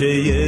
تجھے یہ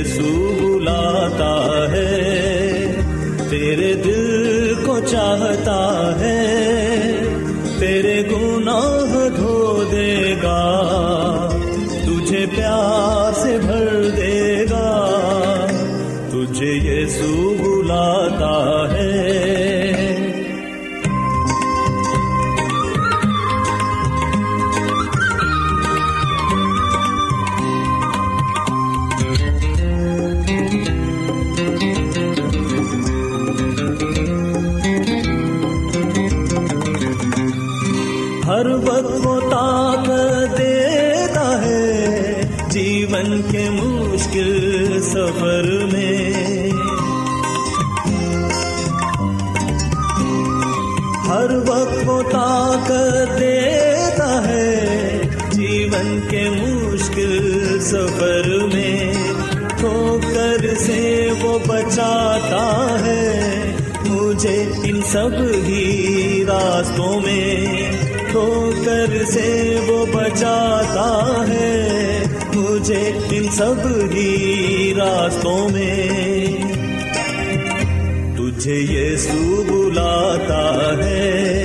ہر وقت وہ طاقت دیتا ہے جیون کے مشکل سفر میں۔ ٹھوکر سے وہ بچاتا ہے مجھے ان سب ہی راستوں میں۔ ٹھوکر سے وہ بچاتا ہے مجھے ان سب ہی راستوں میں۔ تجھے یہ سو بلاتا ہے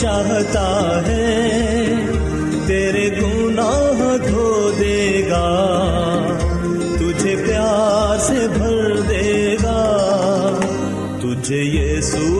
چاہتا ہے، تیرے گناہ دھو دے گا، تجھے پیار سے بھر دے گا، تجھے یہ سو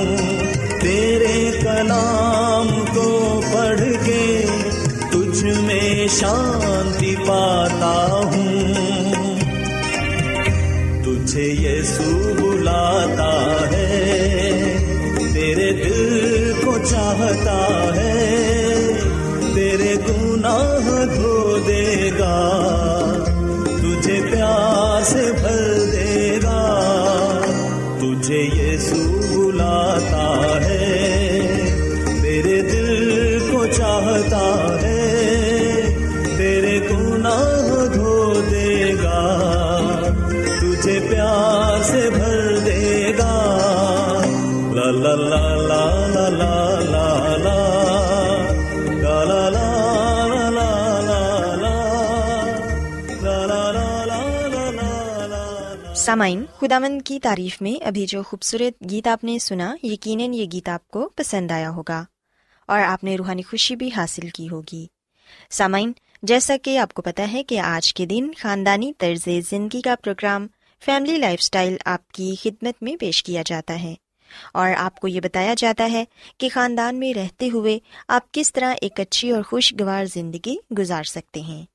شانتی پاتا سامعین، خداوند کی تعریف میں ابھی جو خوبصورت گیت آپ نے سنا، یقیناً یہ گیت آپ کو پسند آیا ہوگا اور آپ نے روحانی خوشی بھی حاصل کی ہوگی۔ سامعین، جیسا کہ آپ کو پتا ہے کہ آج کے دن خاندانی طرز زندگی کا پروگرام فیملی لائف اسٹائل آپ کی خدمت میں پیش کیا جاتا ہے اور آپ کو یہ بتایا جاتا ہے کہ خاندان میں رہتے ہوئے آپ کس طرح ایک اچھی اور خوشگوار زندگی گزار سکتے ہیں۔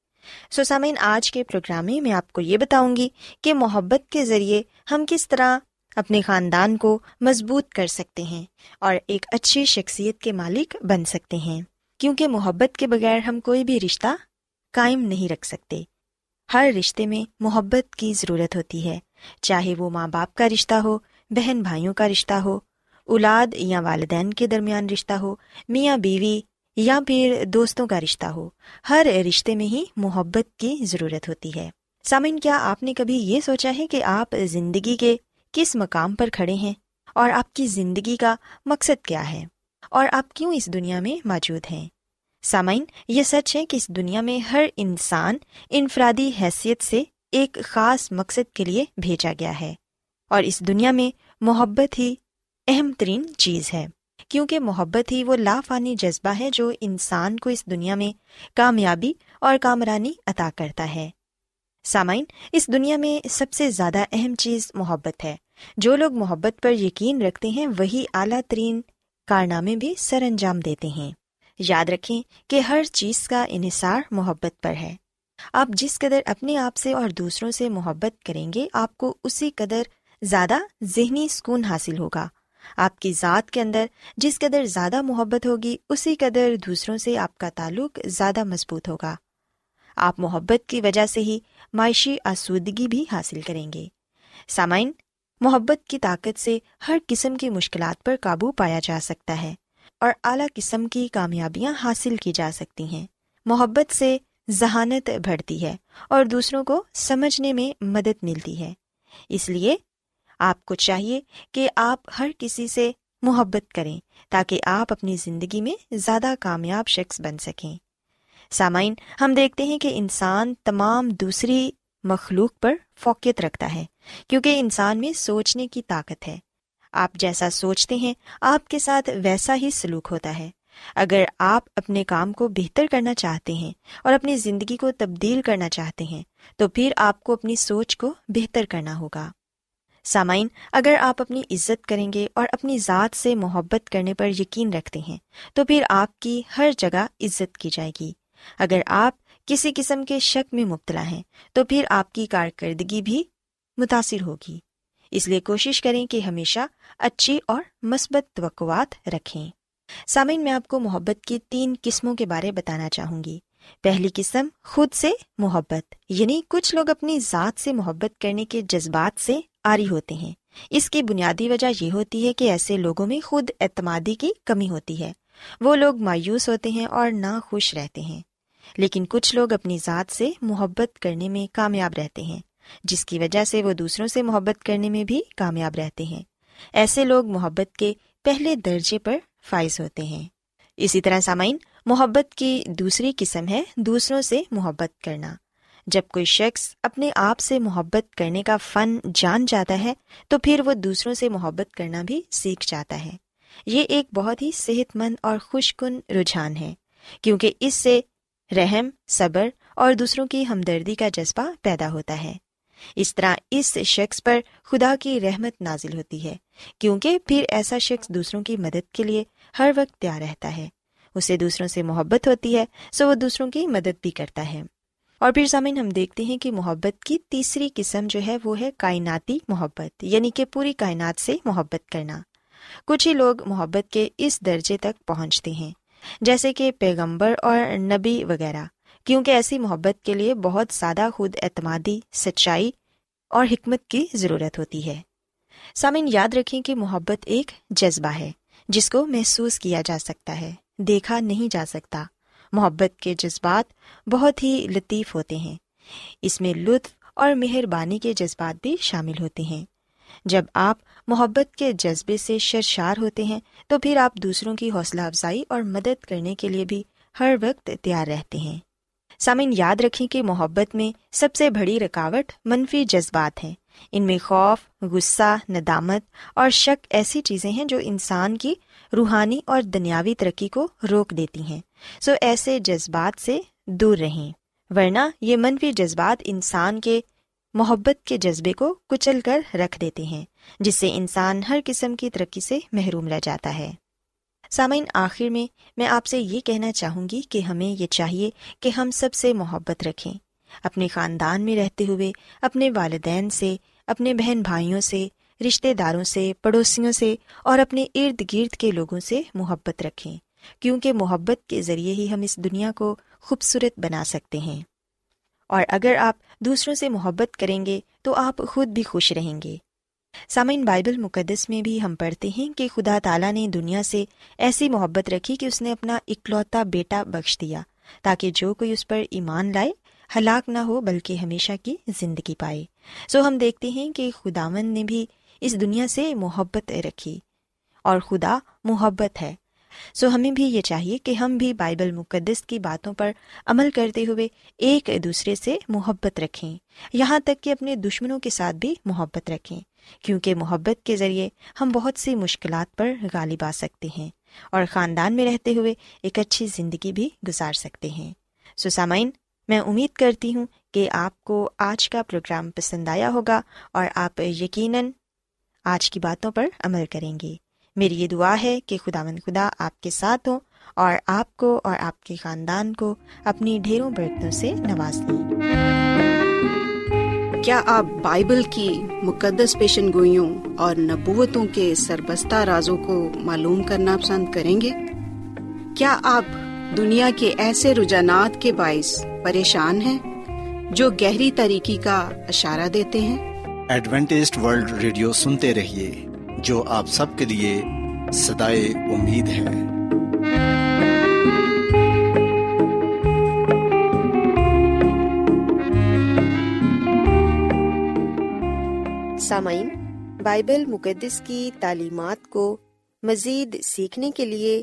سو سامعین، آج کے پروگرام میں میں آپ کو یہ بتاؤں گی کہ محبت کے ذریعے ہم کس طرح اپنے خاندان کو مضبوط کر سکتے ہیں اور ایک اچھی شخصیت کے مالک بن سکتے ہیں۔ کیونکہ محبت کے بغیر ہم کوئی بھی رشتہ قائم نہیں رکھ سکتے۔ ہر رشتے میں محبت کی ضرورت ہوتی ہے، چاہے وہ ماں باپ کا رشتہ ہو، بہن بھائیوں کا رشتہ ہو، اولاد یا والدین کے درمیان رشتہ ہو، میاں بیوی یا پھر دوستوں کا رشتہ ہو، ہر رشتے میں ہی محبت کی ضرورت ہوتی ہے۔ سامعین، کیا آپ نے کبھی یہ سوچا ہے کہ آپ زندگی کے کس مقام پر کھڑے ہیں؟ اور آپ کی زندگی کا مقصد کیا ہے؟ اور آپ کیوں اس دنیا میں موجود ہیں؟ سامعین، یہ سچ ہے کہ اس دنیا میں ہر انسان انفرادی حیثیت سے ایک خاص مقصد کے لیے بھیجا گیا ہے۔ اور اس دنیا میں محبت ہی اہم ترین چیز ہے۔ کیونکہ محبت ہی وہ لافانی جذبہ ہے جو انسان کو اس دنیا میں کامیابی اور کامرانی عطا کرتا ہے۔ سامعین، اس دنیا میں سب سے زیادہ اہم چیز محبت ہے۔ جو لوگ محبت پر یقین رکھتے ہیں، وہی اعلیٰ ترین کارنامے بھی سر انجام دیتے ہیں۔ یاد رکھیں کہ ہر چیز کا انحصار محبت پر ہے۔ آپ جس قدر اپنے آپ سے اور دوسروں سے محبت کریں گے، آپ کو اسی قدر زیادہ ذہنی سکون حاصل ہوگا۔ آپ کی ذات کے اندر جس قدر زیادہ محبت ہوگی، اسی قدر دوسروں سے آپ کا تعلق زیادہ مضبوط ہوگا۔ آپ محبت کی وجہ سے ہی معاشی آسودگی بھی حاصل کریں گے۔ سامعین، محبت کی طاقت سے ہر قسم کی مشکلات پر قابو پایا جا سکتا ہے اور اعلیٰ قسم کی کامیابیاں حاصل کی جا سکتی ہیں۔ محبت سے ذہانت بڑھتی ہے اور دوسروں کو سمجھنے میں مدد ملتی ہے۔ اس لیے آپ کو چاہیے کہ آپ ہر کسی سے محبت کریں تاکہ آپ اپنی زندگی میں زیادہ کامیاب شخص بن سکیں۔ سامعین، ہم دیکھتے ہیں کہ انسان تمام دوسری مخلوق پر فوقیت رکھتا ہے، کیونکہ انسان میں سوچنے کی طاقت ہے۔ آپ جیسا سوچتے ہیں، آپ کے ساتھ ویسا ہی سلوک ہوتا ہے۔ اگر آپ اپنے کام کو بہتر کرنا چاہتے ہیں اور اپنی زندگی کو تبدیل کرنا چاہتے ہیں، تو پھر آپ کو اپنی سوچ کو بہتر کرنا ہوگا۔ سامعین، اگر آپ اپنی عزت کریں گے اور اپنی ذات سے محبت کرنے پر یقین رکھتے ہیں، تو پھر آپ کی ہر جگہ عزت کی جائے گی۔ اگر آپ کسی قسم کے شک میں مبتلا ہیں، تو پھر آپ کی کارکردگی بھی متاثر ہوگی۔ اس لیے کوشش کریں کہ ہمیشہ اچھی اور مثبت توقعات رکھیں۔ سامعین، میں آپ کو محبت کی تین قسموں کے بارے بتانا چاہوں گی۔ پہلی قسم، خود سے محبت یعنی کچھ لوگ اپنی ذات سے محبت کرنے کے جذبات سے آری ہوتے ہیں۔ اس کی بنیادی وجہ یہ ہوتی ہے کہ ایسے لوگوں میں خود اعتمادی کی کمی ہوتی ہے۔ وہ لوگ مایوس ہوتے ہیں اور نہ خوش رہتے ہیں۔ لیکن کچھ لوگ اپنی ذات سے محبت کرنے میں کامیاب رہتے ہیں، جس کی وجہ سے وہ دوسروں سے محبت کرنے میں بھی کامیاب رہتے ہیں۔ ایسے لوگ محبت کے پہلے درجے پر فائز ہوتے ہیں۔ اسی طرح سامعین، محبت کی دوسری قسم ہے دوسروں سے محبت کرنا۔ جب کوئی شخص اپنے آپ سے محبت کرنے کا فن جان جاتا ہے، تو پھر وہ دوسروں سے محبت کرنا بھی سیکھ جاتا ہے۔ یہ ایک بہت ہی صحت مند اور خوش کن رجحان ہے، کیونکہ اس سے رحم، صبر اور دوسروں کی ہمدردی کا جذبہ پیدا ہوتا ہے۔ اس طرح اس شخص پر خدا کی رحمت نازل ہوتی ہے، کیونکہ پھر ایسا شخص دوسروں کی مدد کے لیے ہر وقت تیار رہتا ہے۔ اسے دوسروں سے محبت ہوتی ہے، سو وہ دوسروں کی مدد بھی کرتا ہے۔ اور پھر ضامن ہم دیکھتے ہیں کہ محبت کی تیسری قسم جو ہے وہ ہے کائناتی محبت یعنی کہ پوری کائنات سے محبت کرنا۔ کچھ ہی لوگ محبت کے اس درجے تک پہنچتے ہیں، جیسے کہ پیغمبر اور نبی وغیرہ، کیونکہ ایسی محبت کے لیے بہت زیادہ خود اعتمادی، سچائی اور حکمت کی ضرورت ہوتی ہے۔ سامن یاد رکھیں کہ محبت ایک جذبہ ہے، جس کو محسوس کیا جا سکتا ہے، دیکھا نہیں جا سکتا۔ محبت کے جذبات بہت ہی لطیف ہوتے ہیں۔ اس میں لطف اور مہربانی کے جذبات بھی شامل ہوتے ہیں۔ جب آپ محبت کے جذبے سے شرشار ہوتے ہیں، تو پھر آپ دوسروں کی حوصلہ افزائی اور مدد کرنے کے لیے بھی ہر وقت تیار رہتے ہیں۔ سامن یاد رکھیں کہ محبت میں سب سے بڑی رکاوٹ منفی جذبات ہیں۔ ان میں خوف، غصہ، ندامت اور شک ایسی چیزیں ہیں جو انسان کی روحانی اور دنیاوی ترقی کو روک دیتی ہیں۔ سو ایسے جذبات سے دور رہیں۔ ورنہ یہ منفی جذبات انسان کے محبت کے جذبے کو کچل کر رکھ دیتے ہیں، جس سے انسان ہر قسم کی ترقی سے محروم رہ جاتا ہے۔ سامعین، آخر میں میں آپ سے یہ کہنا چاہوں گی کہ ہمیں یہ چاہیے کہ ہم سب سے محبت رکھیں۔ اپنے خاندان میں رہتے ہوئے، اپنے والدین سے، اپنے بہن بھائیوں سے رشتے داروں سے، پڑوسیوں سے اور اپنے ارد گرد کے لوگوں سے محبت رکھیں، کیونکہ محبت کے ذریعے ہی ہم اس دنیا کو خوبصورت بنا سکتے ہیں۔ اور اگر آپ دوسروں سے محبت کریں گے، تو آپ خود بھی خوش رہیں گے۔ سامعین، بائبل مقدس میں بھی ہم پڑھتے ہیں کہ خدا تعالیٰ نے دنیا سے ایسی محبت رکھی کہ اس نے اپنا اکلوتا بیٹا بخش دیا، تاکہ جو کوئی اس پر ایمان لائے ہلاک نہ ہو بلکہ ہمیشہ کی زندگی پائے۔ سو ہم دیکھتے ہیں کہ خداون نے بھی اس دنیا سے محبت رکھی اور خدا محبت ہے۔ سو ہمیں بھی یہ چاہیے کہ ہم بھی بائبل مقدس کی باتوں پر عمل کرتے ہوئے ایک دوسرے سے محبت رکھیں۔ یہاں تک کہ اپنے دشمنوں کے ساتھ بھی محبت رکھیں۔ کیونکہ محبت کے ذریعے ہم بہت سی مشکلات پر غالب آ سکتے ہیں اور خاندان میں رہتے ہوئے ایک اچھی زندگی بھی گزار سکتے ہیں۔ سو سامعین میں امید کرتی ہوں کہ آپ کو آج کا پروگرام پسند آیا ہوگا اور آپ یقیناً آج کی باتوں پر عمل کریں گے۔ میری یہ دعا ہے کہ خدا مند خدا آپ کے ساتھ ہوں اور آپ کو اور آپ کے خاندان کو اپنی ڈھیروں برتنوں سے نواز دیں۔ کیا آپ بائبل کی مقدس پیشن گوئیوں اور نبوتوں کے سربستہ رازوں کو معلوم کرنا پسند کریں گے؟ کیا آپ دنیا کے ایسے رجحانات کے باعث پریشان ہیں جو گہری طریقے کا اشارہ دیتے ہیں۔ ایڈوینٹسڈ ورلڈ ریڈیو سنتے رہیے جو آپ سب کے لیے صدائے امید ہے۔ سامعین بائبل مقدس کی تعلیمات کو مزید سیکھنے کے لیے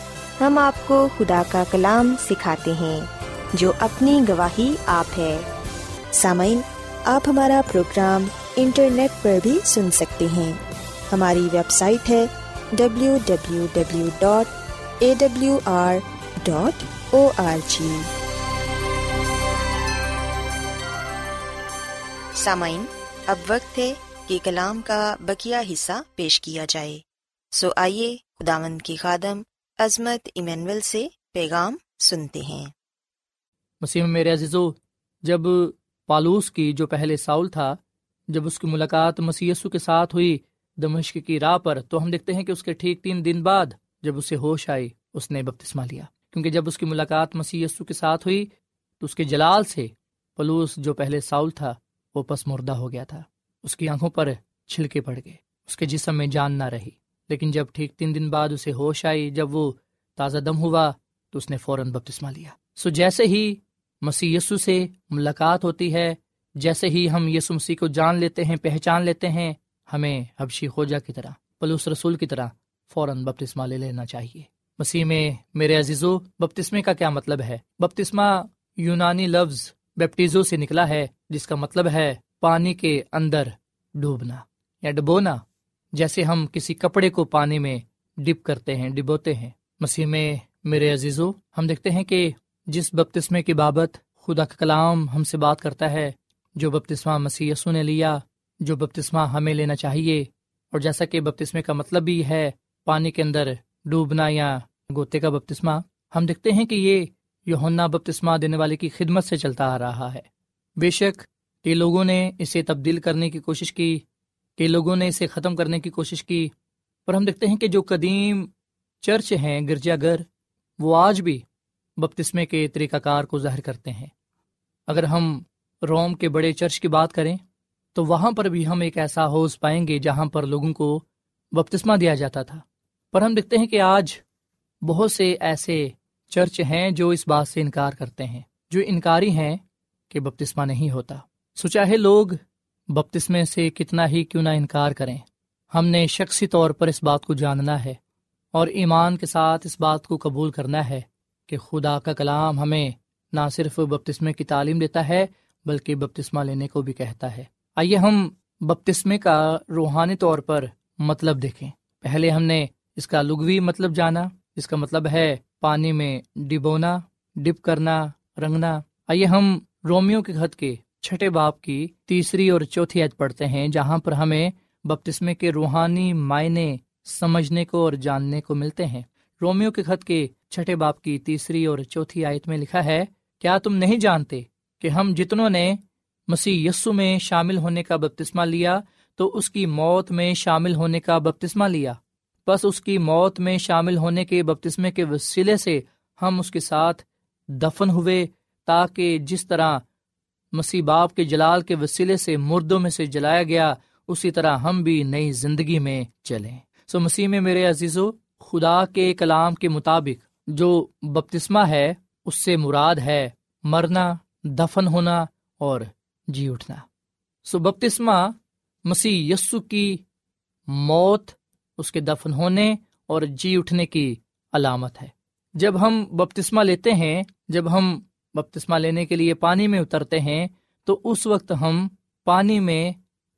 ہم آپ کو خدا کا کلام سکھاتے ہیں، جو اپنی گواہی آپ ہے۔ سامعین، آپ ہمارا پروگرام انٹرنیٹ پر بھی سن سکتے ہیں۔ ہماری ویب سائٹ ہے W W W dot A W R dot O R G سامعین، اب وقت ہے کہ کلام کا بکیا حصہ پیش کیا جائے۔ سو آئیے خداون کی خادم عظمت ایمینول سے پیغام سنتے ہیں۔ مسیم میرے عزیزو، جب پالوس کی جو پہلے ساؤل تھا، جب اس کی ملاقات مسی کے ساتھ ہوئی دمشق کی راہ پر، تو ہم دیکھتے ہیں کہ اس کے ٹھیک تین دن بعد جب اسے ہوش آئی، اس نے بپتسما لیا۔ کیونکہ جب اس کی ملاقات مسی کے ساتھ ہوئی، تو اس کے جلال سے پلوس جو پہلے ساؤل تھا، وہ پس مردہ ہو گیا تھا۔ اس کی آنکھوں پر چھلکے پڑ گئے۔ اس کے جسم میں جان نہ رہی۔ لیکن جب ٹھیک تین دن بعد اسے ہوش آئی، جب وہ تازہ دم ہوا تو اس نے فوراً بپتسما لیا۔ سو جیسے ہی مسی سے ملاقات ہوتی ہے، جیسے ہی ہم یسو مسیح کو جان لیتے ہیں، پہچان لیتے ہیں، ہمیں حبشی خوجا کی طرح پلوس رسول کی طرح فوراً بپتسما لے لینا چاہیے۔ مسیح میں، میرے عزیزو بپتسمے کا کیا مطلب ہے؟ بپتسما یونانی لفظ بیپٹیزو سے نکلا ہے، جس کا مطلب ہے پانی کے اندر ڈوبنا یا ڈبونا۔ جیسے ہم کسی کپڑے کو پانی میں ڈپ کرتے ہیں، ڈبوتے ہیں۔ مسیح میں، میرے عزیزو، ہم دیکھتے ہیں کہ جس بپتسمے کی بابت خدا کا کلام ہم سے بات کرتا ہے، جو بپتسمہ مسیح یسو نے لیا، جو بپتسمہ ہمیں لینا چاہیے، اور جیسا کہ بپتسمے کا مطلب بھی ہے پانی کے اندر ڈوبنا یا گوتے کا بپتسمہ، ہم دیکھتے ہیں کہ یہ یونا بپتسمہ دینے والے کی خدمت سے چلتا آ رہا ہے۔ بے شک کئی لوگوں نے اسے تبدیل کرنے کی کوشش کی کئی لوگوں نے اسے ختم کرنے کی کوشش کی۔ پر ہم دیکھتے ہیں کہ جو قدیم چرچ ہیں گرجا گھر، وہ آج بھی بپتسمے کے طریقہ کار کو ظاہر کرتے ہیں۔ اگر ہم روم کے بڑے چرچ کی بات کریں، تو وہاں پر بھی ہم ایک ایسا حوض پائیں گے جہاں پر لوگوں کو بپتسمہ دیا جاتا تھا۔ پر ہم دیکھتے ہیں کہ آج بہت سے ایسے چرچ ہیں جو اس بات سے انکار کرتے ہیں۔ جو انکاری ہیں کہ بپتسمہ نہیں ہوتا۔ سو چاہے لوگ بپتسمے سے کتنا ہی کیوں نہ انکار کریں۔ ہم نے شخصی طور پر اس بات کو جاننا ہے اور ایمان کے ساتھ اس بات کو قبول کرنا ہے کہ خدا کا کلام ہمیں نہ صرف بپتسمے کی تعلیم دیتا ہے بلکہ بپتسمہ لینے کو بھی کہتا ہے۔ آئیے ہم بپتسمے کا روحانی طور پر مطلب دیکھیں۔ پہلے ہم نے اس کا لغوی مطلب جانا۔ اس کا مطلب ہے پانی میں ڈبونا ڈپ کرنا، رنگنا۔ آئیے ہم رومیو کے خط کے چھٹے باپ کی تیسری اور چوتھی عید پڑھتے ہیں، جہاں پر ہمیں بپتسمے کے روحانی معنی سمجھنے کو اور جاننے کو ملتے ہیں۔ رومیو کے خط کے چھٹے باپ کی تیسری اور چوتھی آیت میں لکھا ہے، کیا تم نہیں جانتے کہ ہم جتنوں نے مسیح یسو میں شامل ہونے کا بپتسمہ لیا، تو اس کی موت میں شامل ہونے کا بپتسمہ لیا؟ بس اس کی موت میں شامل ہونے کے بپتسمے کے وسیلے سے ہم اس کے ساتھ دفن ہوئے تاکہ جس طرح مسیح باپ کے جلال کے وسیلے سے مردوں میں سے جلایا گیا، اسی طرح ہم بھی نئی زندگی میں چلیں۔ سو مسیح میں میرے عزیز و خدا کے کلام کے مطابق جو بپتسمہ ہے، اس سے مراد ہے مرنا، دفن ہونا اور جی اٹھنا۔ سو بپتسمہ مسیح یسو کی موت، اس کے دفن ہونے اور جی اٹھنے کی علامت ہے۔ جب ہم بپتسمہ لیتے ہیں، جب ہم بپتسمہ لینے کے لیے پانی میں اترتے ہیں، تو اس وقت ہم پانی میں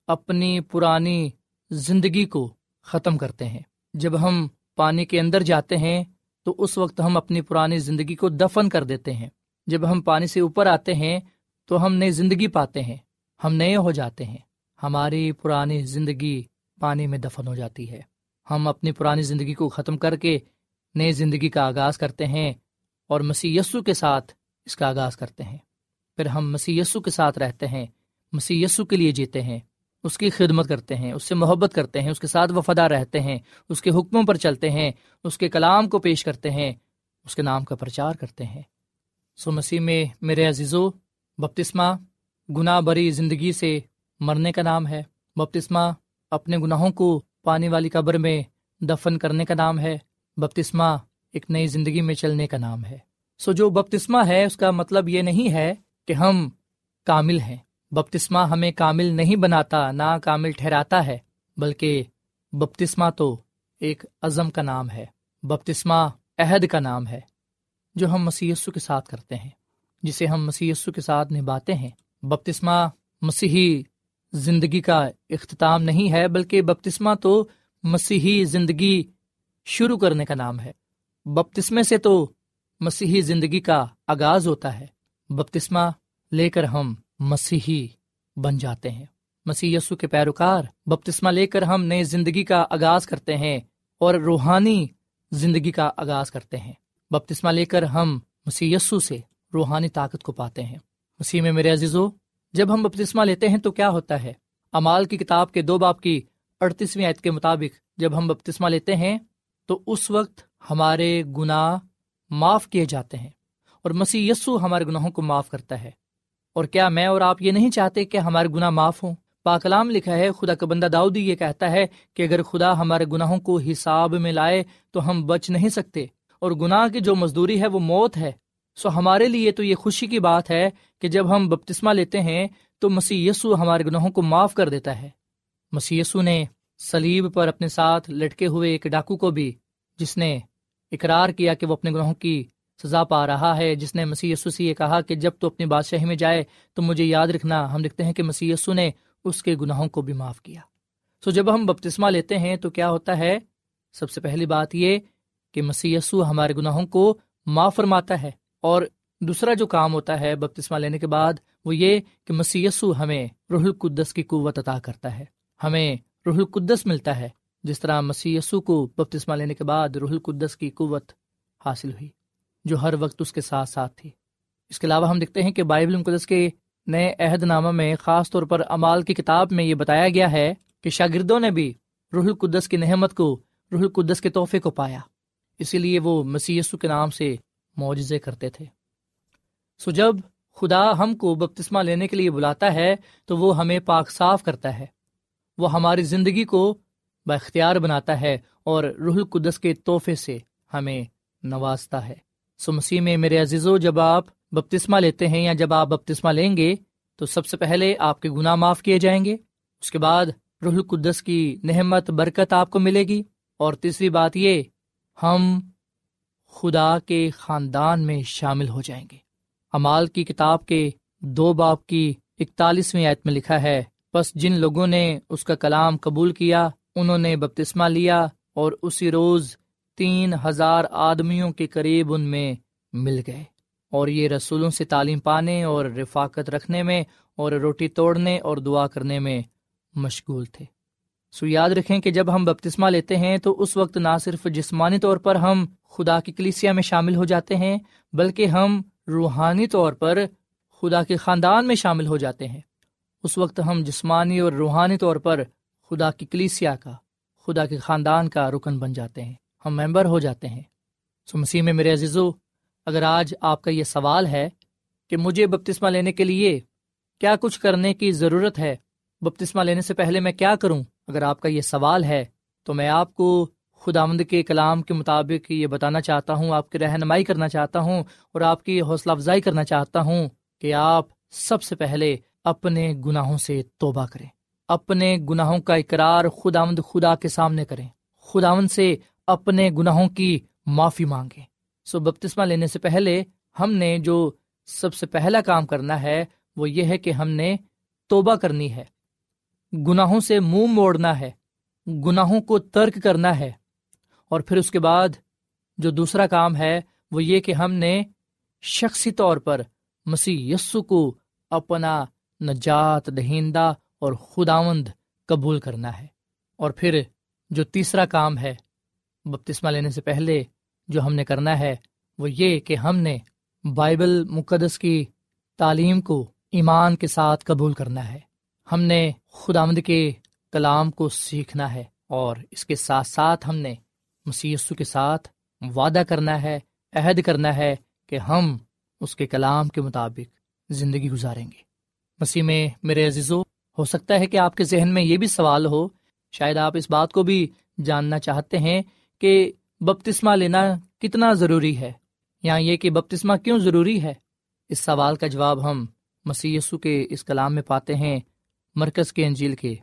اپنی پرانی زندگی کو ختم کرتے ہیں۔ جب ہم پانی کے اندر جاتے ہیں، تو اس وقت ہم اپنی پرانی زندگی کو دفن کر دیتے ہیں۔ جب ہم پانی سے اوپر آتے ہیں، تو ہم نئی زندگی پاتے ہیں۔ ہم نئے ہو جاتے ہیں۔ ہماری پرانی زندگی پانی میں دفن ہو جاتی ہے۔ ہم اپنی پرانی زندگی کو ختم کر کے نئی زندگی کا آغاز کرتے ہیں اور مسی یسو کے ساتھ اس کا آغاز کرتے ہیں۔ پھر ہم مسی یسو کے ساتھ رہتے ہیں مسی یسو کے لیے جیتے ہیں، اس کی خدمت کرتے ہیں، اس سے محبت کرتے ہیں، اس کے ساتھ وفادار رہتے ہیں، اس کے حکموں پر چلتے ہیں، اس کے کلام کو پیش کرتے ہیں، اس کے نام کا پرچار کرتے ہیں۔ سو مسیح میں میرے عزیزو، بپتسمہ، گناہ بری زندگی سے مرنے کا نام ہے۔ بپتسمہ اپنے گناہوں کو پانی والی قبر میں دفن کرنے کا نام ہے۔ بپتسمہ ایک نئی زندگی میں چلنے کا نام ہے۔ سو جو بپتسمہ ہے، اس کا مطلب یہ نہیں ہے کہ ہم کامل ہیں۔ بپتسمہ ہمیں کامل نہیں بناتا، نہ کامل ٹھہراتا ہے، بلکہ بپتسمہ تو ایک عزم کا نام ہے۔ بپتسمہ عہد کا نام ہے، جو ہم مسیسو کے ساتھ کرتے ہیں، جسے ہم مسیسو کے ساتھ نبھاتے ہیں۔ بپتسمہ مسیحی زندگی کا اختتام نہیں ہے، بلکہ بپتسمہ تو مسیحی زندگی شروع کرنے کا نام ہے۔ بپتسمے سے تو مسیحی زندگی کا آغاز ہوتا ہے۔ بپتسمہ لے کر ہم مسیحی بن جاتے ہیں۔ مسیح یسو کے پیروکار بپتسمہ لے کر ہم نئے زندگی کا آغاز کرتے ہیں اور روحانی زندگی کا آغاز کرتے ہیں۔ بپتسمہ لے کر ہم مسیح یسو سے روحانی طاقت کو پاتے ہیں۔ مسیح میں میرے عزیزو، جب ہم بپتسمہ لیتے ہیں تو کیا ہوتا ہے؟ امال کی کتاب کے دو باپ کی اڑتیسویں عید کے مطابق جب ہم بپتسمہ لیتے ہیں تو اس وقت ہمارے گناہ معاف کیے جاتے ہیں اور مسیح یسو ہمارے گناہوں کو معاف کرتا ہے۔ اور کیا میں اور آپ یہ نہیں چاہتے کہ ہمارے گناہ معاف ہوں؟ پاکلام لکھا ہے، خدا کا بندہ داؤدی یہ کہتا ہے کہ اگر خدا ہمارے گناہوں کو حساب میں لائے تو ہم بچ نہیں سکتے۔ اور گناہ کی جو مزدوری ہے وہ موت ہے۔ سو ہمارے لیے تو یہ خوشی کی بات ہے کہ جب ہم بپتسمہ لیتے ہیں تو مسی یسو ہمارے گناہوں کو معاف کر دیتا ہے۔ مسی یسو نے سلیب پر اپنے ساتھ لٹکے ہوئے ایک ڈاکو کو بھی، جس نے اقرار کیا کہ وہ اپنے گناہوں کی سزا پا رہا ہے۔ جس نے مسی یسو سے یہ کہا کہ جب تو اپنی بادشاہی میں جائے تو مجھے یاد رکھنا، ہم دیکھتے ہیں کہ مسی یسو نے اس کے گناہوں کو بھی معاف کیا۔ سو جب ہم بپتسمہ لیتے ہیں تو کیا ہوتا ہے؟ سب سے پہلی بات یہ کہ مسی ہمارے گناہوں کو معاف فرماتا ہے اور دوسرا جو کام ہوتا ہے بپتسمہ لینے کے بعد وہ یہ کہ مسی ہمیں روح القدس کی قوت عطا کرتا ہے۔ ہمیں روح القدس ملتا ہے۔ جس طرح مسی کو بپتسمہ لینے کے بعد روح القدس کی قوت حاصل ہوئی، جو ہر وقت اس کے ساتھ ساتھ تھی۔ اس کے علاوہ ہم دیکھتے ہیں کہ بائبل مقدس کے نئے عہد نامہ میں خاص طور پر امال کی کتاب میں یہ بتایا گیا ہے کہ شاگردوں نے بھی روح القدس کی نحمت کو، روح القدس کے تحفے کو پایا۔ اسی لیے وہ مسی کے نام سے معجزے کرتے تھے۔ سو جب خدا ہم کو بپتسمہ لینے کے لیے بلاتا ہے، تو وہ ہمیں پاک صاف کرتا ہے۔ وہ ہماری زندگی کو باختیار بناتا ہے اور روح القدس کے تحفے سے ہمیں نوازتا ہے۔ سو مسیح میں میرے عزیزو، جب آپ بپتسمہ لیتے ہیں یا جب آپ بپتسمہ لیں گے، تو سب سے پہلے آپ کے گناہ معاف کیے جائیں گے۔ اس کے بعد روح القدس کی نحمت برکت آپ کو ملے گی۔ اور تیسری بات یہ، ہم خدا کے خاندان میں شامل ہو جائیں گے۔ امال کی کتاب کے دو باپ کی اکتالیسویں آیت میں لکھا ہے بس جن لوگوں نے اس کا کلام قبول کیا انہوں نے بپتسمہ لیا اور اسی روز تین ہزار آدمیوں کے قریب ان میں مل گئے اور یہ رسولوں سے تعلیم پانے اور رفاقت رکھنے میں اور روٹی توڑنے اور دعا کرنے میں مشغول تھے۔ سو یاد رکھیں کہ جب ہم بپتسمہ لیتے ہیں تو اس وقت نہ صرف جسمانی طور پر ہم خدا کی کلیسیا میں شامل ہو جاتے ہیں، بلکہ ہم روحانی طور پر خدا کے خاندان میں شامل ہو جاتے ہیں۔ اس وقت ہم جسمانی اور روحانی طور پر خدا کی کلیسیا کا، خدا کے خاندان کا رکن بن جاتے ہیں، ہم ممبر ہو جاتے ہیں۔ سو مسیح میں میرے عزیزو، اگر آج آپ کا یہ سوال ہے کہ مجھے بپتسمہ لینے کے لیے کیا کچھ کرنے کی ضرورت ہے، بپتسمہ لینے سے پہلے میں کیا کروں؟ اگر آپ کا یہ سوال ہے تو میں آپ کو خدا مند کے کلام کے مطابق یہ بتانا چاہتا ہوں، آپ کی رہنمائی کرنا چاہتا ہوں اور آپ کی حوصلہ افزائی کرنا چاہتا ہوں کہ آپ سب سے پہلے اپنے گناہوں سے توبہ کریں۔ اپنے گناہوں کا اقرار خدا خدا کے سامنے کریں۔ خدامند سے اپنے گناہوں کی معافی مانگیں۔ سو بپتسمہ لینے سے پہلے ہم نے جو سب سے پہلا کام کرنا ہے، وہ یہ ہے کہ ہم نے توبہ کرنی ہے۔ گناہوں سے منہ مو موڑنا ہے۔ گناہوں کو ترک کرنا ہے۔ اور پھر اس کے بعد جو دوسرا کام ہے، وہ یہ کہ ہم نے شخصی طور پر مسیح یسو کو اپنا نجات دہندہ اور خداوند قبول کرنا ہے۔ اور پھر جو تیسرا کام ہے، بپتسمہ لینے سے پہلے جو ہم نے کرنا ہے، وہ یہ کہ ہم نے بائبل مقدس کی تعلیم کو ایمان کے ساتھ قبول کرنا ہے۔ ہم نے خدا مد کے کلام کو سیکھنا ہے اور اس کے ساتھ ساتھ ہم نے مسیسو کے ساتھ وعدہ کرنا ہے، عہد کرنا ہے کہ ہم اس کے کلام کے مطابق زندگی گزاریں گے۔ مسیح میں میرے عزیزو ہو سکتا ہے کہ آپ کے ذہن میں یہ بھی سوال ہو، شاید آپ اس بات کو بھی جاننا چاہتے ہیں کہ بپتسمہ لینا کتنا ضروری ہے، یا یہ کہ بپتسمہ کیوں ضروری ہے؟ اس سوال کا جواب ہم مسی کے اس کلام میں پاتے ہیں، مرکز کے انجیل کے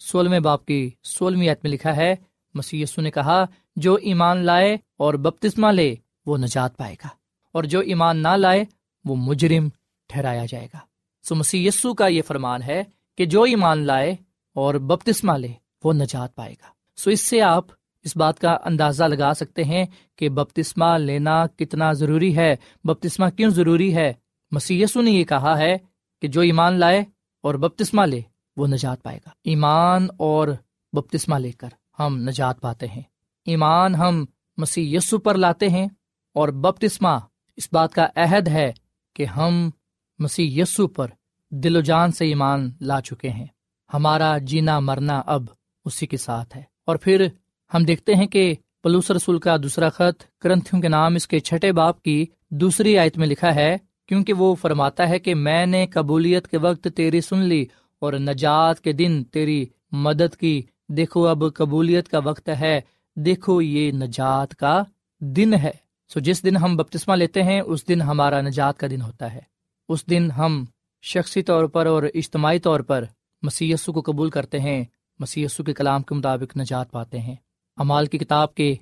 سولہویں باپ کی سولہویں عت میں لکھا ہے مسی نے کہا، جو ایمان لائے اور بپتسمہ لے، وہ نجات پائے گا، اور جو ایمان نہ لائے، وہ مجرم ٹھہرایا جائے گا۔ سو مسی کا یہ فرمان ہے کہ جو ایمان لائے اور بپتسمہ لے، وہ نجات پائے گا۔ سو اس سے آپ اس بات کا اندازہ لگا سکتے ہیں کہ بپتسمہ لینا کتنا ضروری ہے۔ بپتسمہ کیوں ضروری ہے؟ مسیسو نے یہ کہا ہے کہ جو ایمان لائے اور بپتسمہ لے، وہ نجات پائے گا۔ ایمان اور بپتسمہ لے کر ہم نجات پاتے ہیں۔ ایمان ہم مسی یسو پر لاتے ہیں اور بپتسمہ اس بات کا عہد ہے کہ ہم مسیح یسو پر دل و جان سے ایمان لا چکے ہیں۔ ہمارا جینا مرنا اب اسی کے ساتھ ہے۔ اور پھر ہم دیکھتے ہیں کہ پلوس رسول کا دوسرا خط کرنتھیوں کے نام اس کے چھٹے باپ کی دوسری آیت میں لکھا ہے، کیونکہ وہ فرماتا ہے کہ میں نے قبولیت کے وقت تیری سن لی اور نجات کے دن تیری مدد کی۔ دیکھو اب قبولیت کا وقت ہے، دیکھو یہ نجات کا دن ہے۔ سو جس دن ہم بپتسمہ لیتے ہیں، اس دن ہمارا نجات کا دن ہوتا ہے۔ اس دن ہم شخصی طور پر اور اجتماعی طور پر مسی کو قبول کرتے ہیں مسی کے کلام کے مطابق نجات پاتے ہیں۔ امال کی کتاب کے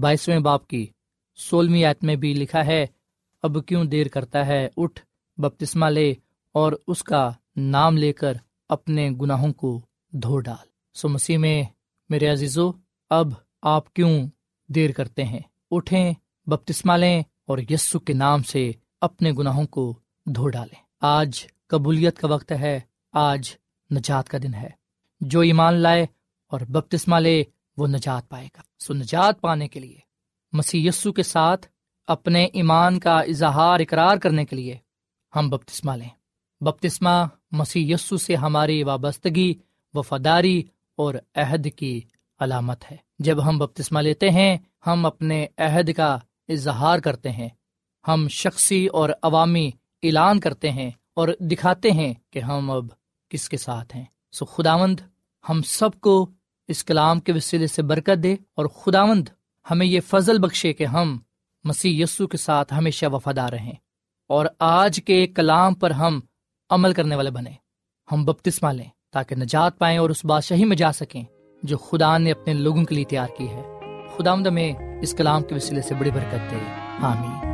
بائیسویں باپ کی سولہویں آیت میں بھی لکھا ہے، اب کیوں دیر کرتا ہے اٹھ، بپتسمہ لے اور اس کا نام لے کر اپنے گناہوں کو دھو ڈال۔ سو مسیح میں، میرے عزیزو، اب آپ کیوں دیر کرتے ہیں؟ اٹھیں بپتسما لیں اور یسو کے نام سے اپنے گناہوں کو دھو ڈالیں۔ آج قبولیت کا وقت ہے، آج نجات کا دن ہے۔ جو ایمان لائے اور بپتسما لے، وہ نجات پائے گا۔ سو نجات پانے کے لیے، مسیح یسو کے ساتھ اپنے ایمان کا اظہار، اقرار کرنے کے لیے ہم بپتسما لیں۔ بپتسما مسیح یسو سے ہماری وابستگی، وفاداری اور عہد کی علامت ہے۔ جب ہم بپتسما لیتے ہیں، ہم اپنے عہد کا اظہار کرتے ہیں۔ ہم شخصی اور عوامی اعلان کرتے ہیں اور دکھاتے ہیں کہ ہم اب کس کے ساتھ ہیں۔ سو خداوند ہم سب کو اس کلام کے وسیلے سے برکت دے اور خداوند ہمیں یہ فضل بخشے کہ ہم مسیح یسو کے ساتھ ہمیشہ وفادار رہیں اور آج کے کلام پر ہم عمل کرنے والے بنے ہم بپتسما لیں تاکہ نجات پائیں اور اس بادشاہی میں جا سکیں جو خدا نے اپنے لوگوں کے لیے تیار کی ہے۔ خدا آمد میں اس کلام کے وسیلے سے بڑی برکت دے۔ آمین۔